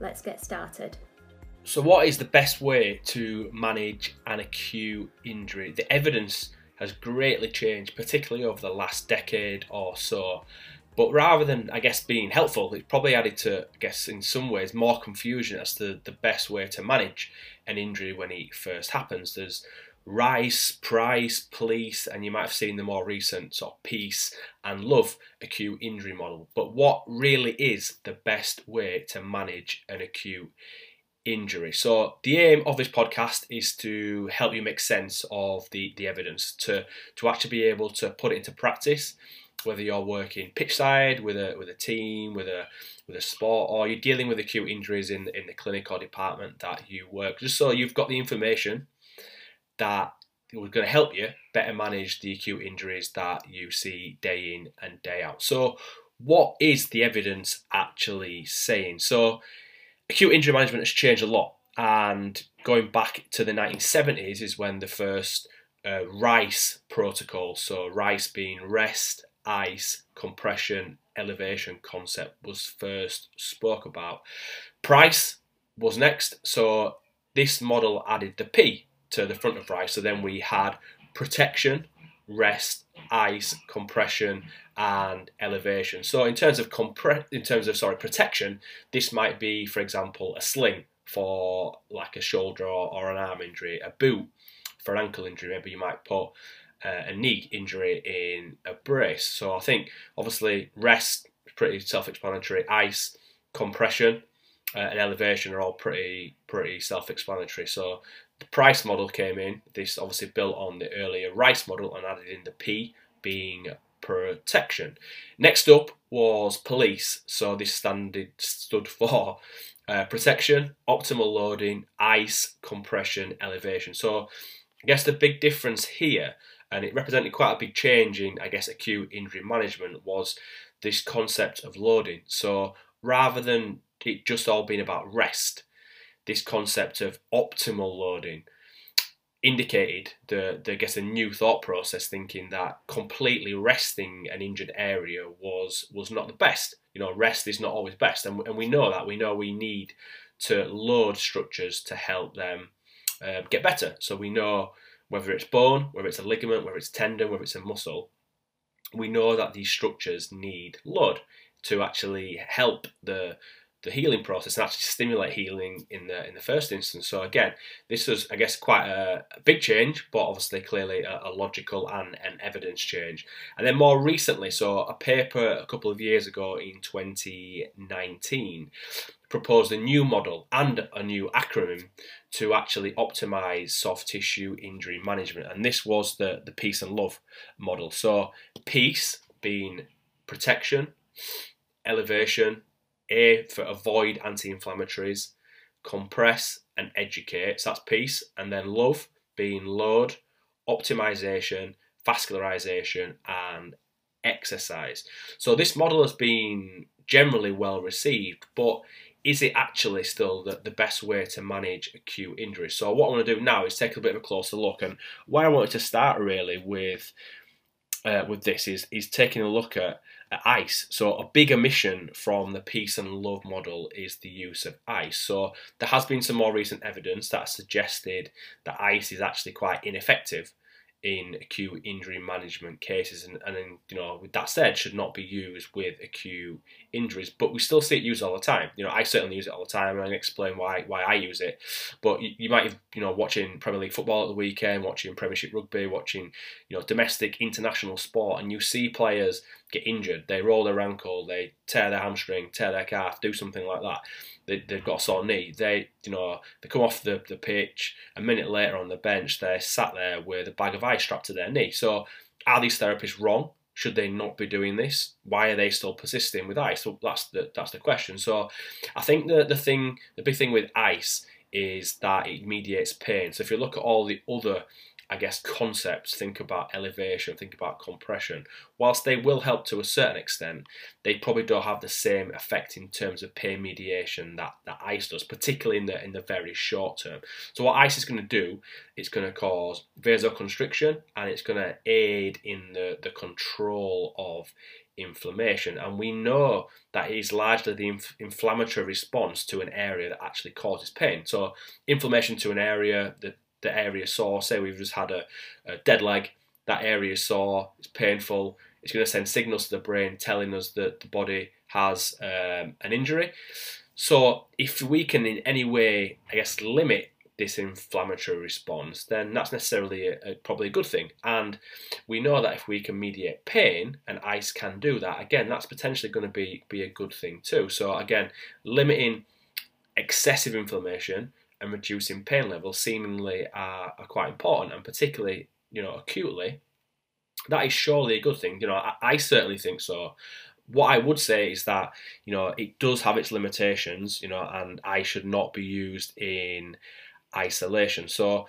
let's get started. So, what is the best way to manage an acute injury? The evidence has greatly changed, particularly over the last decade or so. But rather than, I guess, being helpful, it's probably added to, I guess, in some ways, more confusion as to the best way to manage an injury when it first happens. There's Rice, Price, Police, and you might have seen the more recent sort of Peace and Love acute injury model. But what really is the best way to manage an acute injury? So the aim of this podcast is to help you make sense of the, the evidence, to, to actually be able to put it into practice, whether you're working pitch side with a with a team, with a with a sport, or you're dealing with acute injuries in in the clinic or department that you work, just so you've got the information that it was going to help you better manage the acute injuries that you see day in and day out. So, what is the evidence actually saying? So, acute injury management has changed a lot, and going back to the 1970s is when the first uh, RICE protocol, so RICE being rest, ice, compression, elevation concept, was first spoke about. Price was next, so this model added the P to the front of rice. So then we had protection, rest, ice, compression, and elevation. So in terms of compre- in terms of sorry protection, this might be, for example, a sling for like a shoulder or, or an arm injury, a boot for an ankle injury. Maybe you might put uh, a knee injury in a brace. So I think obviously rest pretty self-explanatory. Ice, compression, uh, and elevation are all pretty pretty self-explanatory. So the price model came in. This obviously built on the earlier rice model and added in the P being protection. Next up was police. So this standard stood for uh, protection, optimal loading, ice, compression, elevation. So I guess the big difference here, and it represented quite a big change in, I guess, acute injury management, was this concept of loading. So rather than it just all being about rest, this concept of optimal loading indicated the, the I guess a new thought process thinking that completely resting an injured area was was not the best. You know, rest is not always best, and, and we know that. We know we need to load structures to help them uh, get better. So we know whether it's bone, whether it's a ligament, whether it's tendon, whether it's a muscle, we know that these structures need load to actually help the the healing process and actually stimulate healing in the in the first instance. So again, this was I guess quite a, a big change, but obviously clearly a, a, logical and an evidence change. And then more recently, so a paper a couple of years ago in 2019 proposed a new model and a new acronym to actually optimize soft tissue injury management. And this was the, the peace and love model. So peace being protection, elevation, a for avoid anti-inflammatories, compress and educate, so that's peace, and then love being load, optimization, vascularization, and exercise. So this model has been generally well received, but is it actually still the, the best way to manage acute injuries? So what I want to do now is take a bit of a closer look, and where I wanted to start really with uh, with this is is taking a look at ice. So a big omission from the peace and love model is the use of ice. So there has been some more recent evidence that suggested that ice is actually quite ineffective in acute injury management cases. And, and you know with that said should not be used with acute injuries. But we still see it used all the time. You know I certainly use it all the time. And I explain why why I use it. But you, you might have you know watching Premier League football at the weekend watching Premiership rugby watching you know domestic international sport and you see players get injured they roll their ankle they tear their hamstring tear their calf do something like that they, they've got a sore knee. They, you know, they come off the, the pitch. A minute later on the bench, they're sat there with a bag of ice strapped to their knee. So, are these therapists wrong? Should they not be doing this? Why are they still persisting with ice? So that's the that's the question. So, I think the the thing, the big thing with ice is that it mediates pain. So if you look at all the other I guess, concepts, think about elevation, think about compression. Whilst they will help to a certain extent, they probably don't have the same effect in terms of pain mediation that, that ice does, particularly in the in the very short term. So what ice is going to do, it's going to cause vasoconstriction and it's going to aid in the, the control of inflammation. And we know that it is largely the inf- inflammatory response to an area that actually causes pain. So inflammation to an area, the the area sore. Say we've just had a, a dead leg, that area is sore, it's painful. It's going to send signals to the brain telling us that the body has um, an injury. So if we can in any way, I guess, limit this inflammatory response, then that's necessarily a, a, probably a good thing. And we know that if we can mediate pain, and ice can do that, again, that's potentially going to be, be a good thing too. So again, limiting excessive inflammation and reducing pain levels seemingly are, are quite important, and particularly, you know, acutely, that is surely a good thing. You know, I, I certainly think so. What I would say is that you know it does have its limitations, you know, and I should not be used in isolation. So,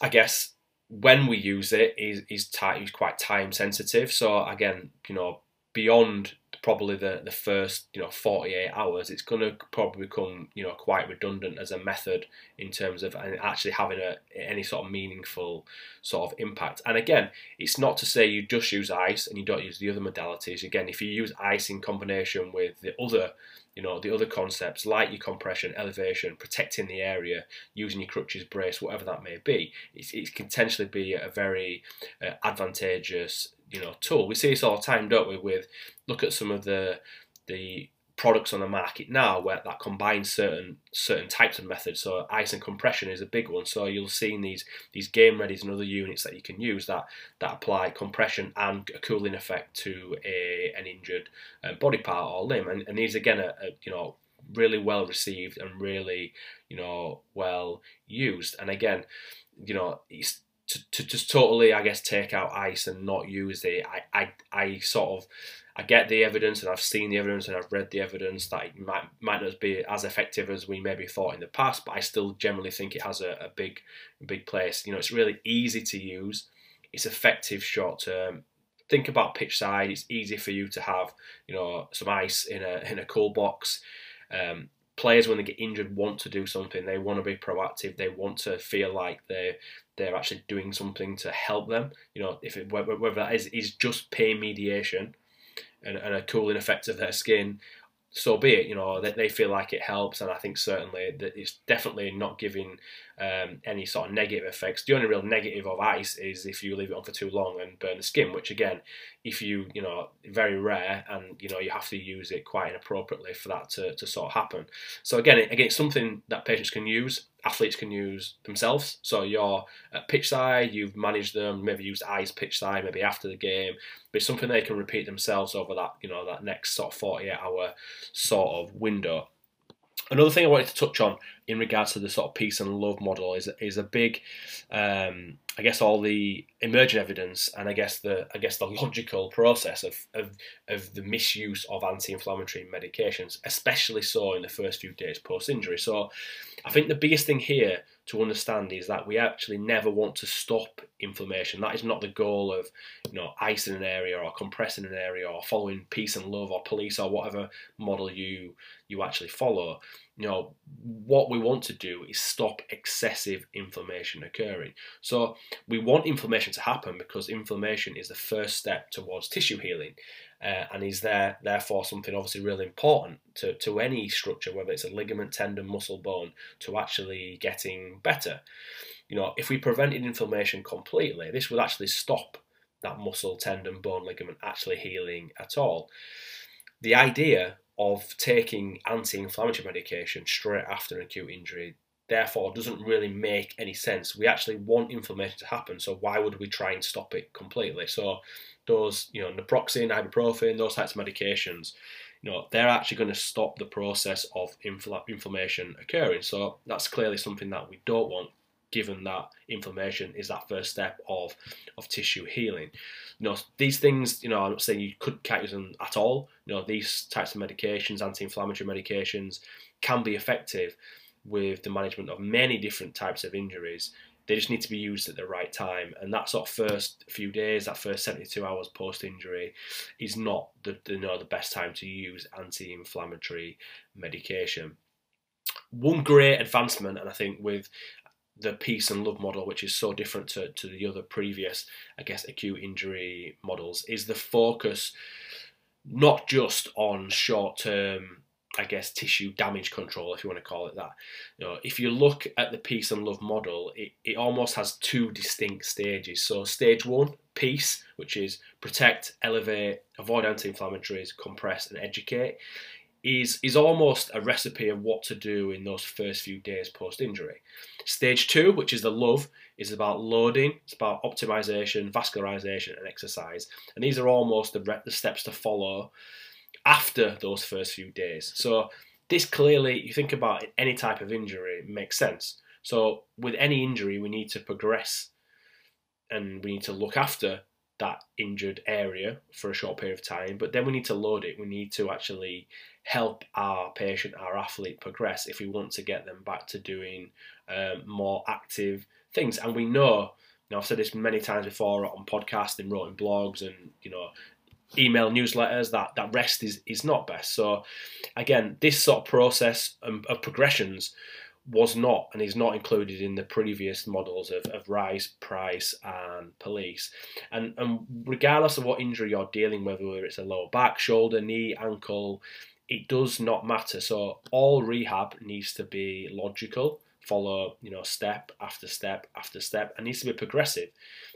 I guess when we use it is is, is quite time sensitive. So again, you know, beyond probably the, the first you know 48 hours it's going to probably become you know quite redundant as a method in terms of actually having a any sort of meaningful sort of impact. And again it's not to say you just use ice and you don't use the other modalities. Again if you use ice in combination with the other you know the other concepts like your compression elevation protecting the area using your crutches brace whatever that may be it, it can potentially be a very uh, advantageous you know tool. We see this all the time, don't we? With look at some of the the products on the market now where that combines certain certain types of methods. So ice and compression is a big one. So you'll see in these these game readies and other units that you can use that that apply compression and a cooling effect to a an injured uh, body part or limb. And, and these again are, are you know really well received and really you know well used. And again, you know it's to, to just totally, I guess, take out ice and not use it, I, I, I sort of, I get the evidence and I've seen the evidence and I've read the evidence that it might, might not be as effective as we maybe thought in the past, but I still generally think it has a, a big, big place. You know, it's really easy to use. It's effective short term. Think about pitch side. It's easy for you to have, you know, some ice in a in a cool box. Um, players when they get injured want to do something. They want to be proactive. They want to feel like they they're actually doing something to help them. You know, if it, whether, that is is just pain mediation and, and a cooling effect of their skin, so be it. You know, that they, they feel like it helps, and I think certainly that it's definitely not giving um, any sort of negative effects. The only real negative of ice is if you leave it on for too long and burn the skin, which again, if you, you know, very rare and, you know, you have to use it quite inappropriately for that to, to sort of happen. So again, again, it's something that patients can use, athletes can use themselves. So you're at pitch side, you've managed them, maybe used eyes pitch side, maybe after the game, but it's something they can repeat themselves over that, you know, that next sort of 48 hour sort of window. Another thing I wanted to touch on in regards to the sort of peace and love model is is a big, um, I guess, all the emergent evidence and I guess the I guess the logical process of of, of the misuse of anti-inflammatory medications, especially so in the first few days post injury. So, I think the biggest thing here to understand is that we actually never want to stop inflammation. That is not the goal of, you know, icing an area or compressing an area or following peace and love or police or whatever model you you actually follow. You know, what we want to do is stop excessive inflammation occurring. So we want inflammation to happen because inflammation is the first step towards tissue healing. Uh, and is there therefore something obviously really important to, to any structure, whether it's a ligament, tendon, muscle, bone, to actually getting better. You know, if we prevented inflammation completely, this would actually stop that muscle, tendon, bone, ligament actually healing at all. The idea of taking anti-inflammatory medication straight after an acute injury therefore doesn't really make any sense. We actually want inflammation to happen, so why would we try and stop it completely? So those, you know, naproxen, ibuprofen, those types of medications, you know, they're actually going to stop the process of infl- inflammation occurring. So that's clearly something that we don't want, given that inflammation is that first step of of tissue healing. You know, these things, you know, I'm not saying you could use them at all. You know, these types of medications, anti-inflammatory medications, can be effective with the management of many different types of injuries. They just need to be used at the right time. And that sort of first few days, that first 72 hours post injury, is not the, you know, the best time to use anti inflammatory medication. One great advancement, and I think with the peace and love model, which is so different to, to the other previous, I guess, acute injury models, is the focus not just on short term I guess tissue damage control, if you want to call it that. You know, if you look at the peace and love model, it, it almost has two distinct stages. So stage one, peace, which is protect, elevate, avoid anti-inflammatories, compress, and educate, is is almost a recipe of what to do in those first few days post-injury. Stage two, which is the love, is about loading, it's about optimization, vascularization, and exercise. And these are almost the, the steps to follow after those first few days. So this clearly, you think about it, any type of injury, makes sense. So with any injury, we need to progress and we need to look after that injured area for a short period of time, but then we need to load it. We need to actually help our patient, our athlete progress if we want to get them back to doing um, more active things. And we know, you know, I've said this many times before on podcasts and writing blogs and, you know, email newsletters that that rest is is not best. So again, this sort of process of, of progressions was not and is not included in the previous models of, of Rice, Price, and Police. And and regardless of what injury you're dealing with, whether it's a lower back, shoulder, knee, ankle, it does not matter. So all rehab needs to be logical follow you know step after step after step and needs to be progressive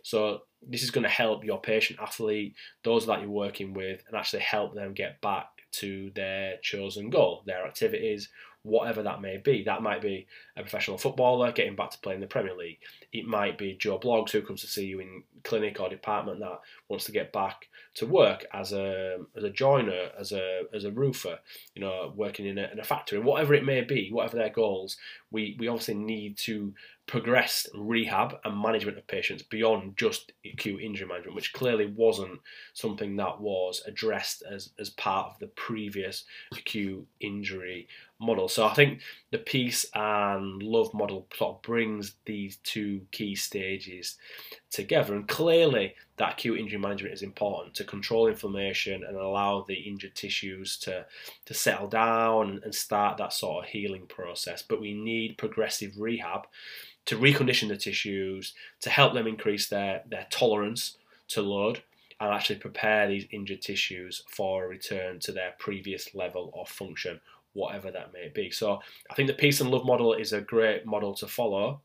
so this is going to help your patient athlete those that you're working with and actually help them get back to their chosen goal their activities whatever that may be. That might be a professional footballer getting back to playing the Premier League. It might be Joe Bloggs who comes to see you in clinic or department that wants to get back to work as a as a joiner, as a as a roofer, you know, working in a, in a factory, whatever it may be, whatever their goals. We we obviously need to progress rehab and management of patients beyond just acute injury management, which clearly wasn't something that was addressed as, as part of the previous acute injury model. So I think the peace and love model of brings these two key stages together. And clearly, that acute injury management is important to control inflammation and allow the injured tissues to, to settle down and start that sort of healing process. But we need progressive rehab to recondition the tissues, to help them increase their, their tolerance to load and actually prepare these injured tissues for a return to their previous level of function whatever that may be. So I think the peace and love model is a great model to follow.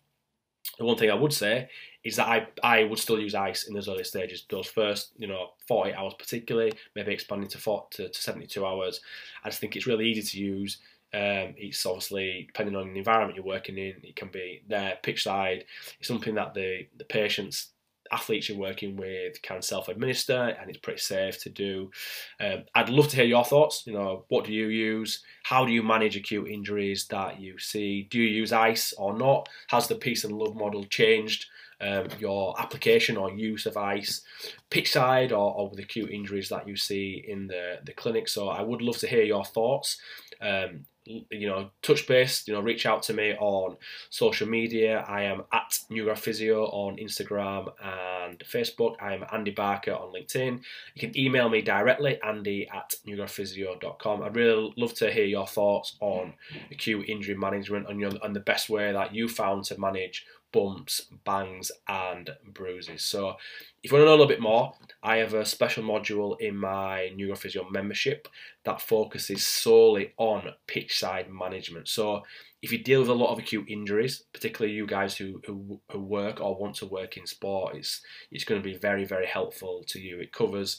The one thing I would say is that I, I would still use ice in those early stages, those first, you know, 48 hours particularly, maybe expanding to, 40, to, to 72 hours. I just think it's really easy to use. Um, it's obviously depending on the environment you're working in, it can be there pitch side. It's something that the the patients athletes you're working with can self-administer and it's pretty safe to do. Um, I'd love to hear your thoughts. You know, what do you use? How do you manage acute injuries that you see? Do you use ice or not? Has the peace and love model changed? Um, your application or use of ice, pitch side or, or with acute injuries that you see in the, the clinic. So I would love to hear your thoughts. Um, you know, touch base, you know, reach out to me on social media. I am at Newgrad Physio on Instagram and Facebook. I am Andy Barker on LinkedIn. You can email me directly, andy at newgradphysio.com. I'd really love to hear your thoughts on acute injury management and, your, and the best way that you found to manage bumps, bangs, and bruises. So, if you want to know a little bit more, I have a special module in my New Grad Physio membership that focuses solely on pitch side management. So, if you deal with a lot of acute injuries, particularly you guys who, who, who work or want to work in sport, it's, it's going to be very, very helpful to you. It covers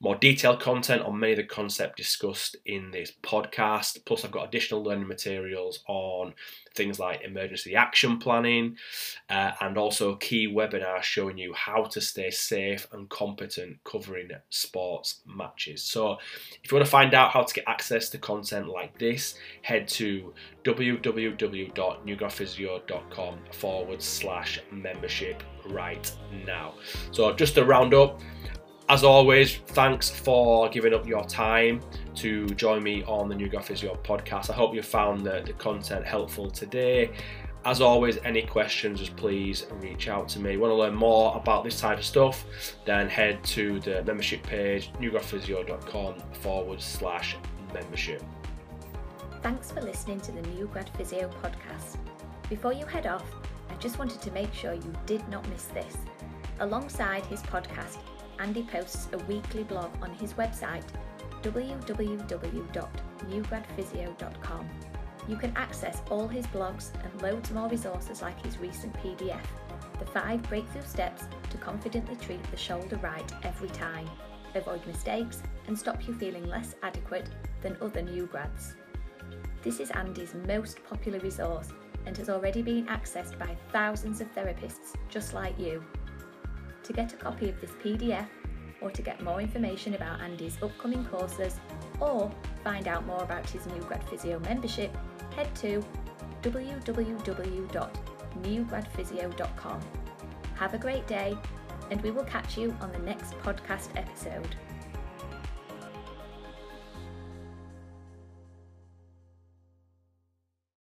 more detailed content on many of the concepts discussed in this podcast. Plus, I've got additional learning materials on things like emergency action planning uh, and also a key webinar showing you how to stay safe and competent covering sports matches. So, if you want to find out how to get access to content like this, head to www.newgradphysio.com forward slash membership right now. So, just to round up, as always, thanks for giving up your time to join me on the Newgrad Physio podcast. I hope you found the, the content helpful today. As always, any questions, just please reach out to me. Want to learn more about this type of stuff? Then head to the membership page, newgradphysio.com forward slash membership. Thanks for listening to the New Grad Physio podcast. Before you head off, I just wanted to make sure you did not miss this. Alongside his podcast, Andy posts a weekly blog on his website www.newgradphysio.com. You can access all his blogs and loads more resources like his recent PDF, The 5 Breakthrough Steps to Confidently Treat the Shoulder Right Every Time, avoid mistakes and stop you feeling less adequate than other new grads. This is Andy's most popular resource and has already been accessed by thousands of therapists just like you. To get a copy of this PDF, or to get more information about Andy's upcoming courses, or find out more about his New Grad Physio membership, head to www.newgradphysio.com. Have a great day, and we will catch you on the next podcast episode.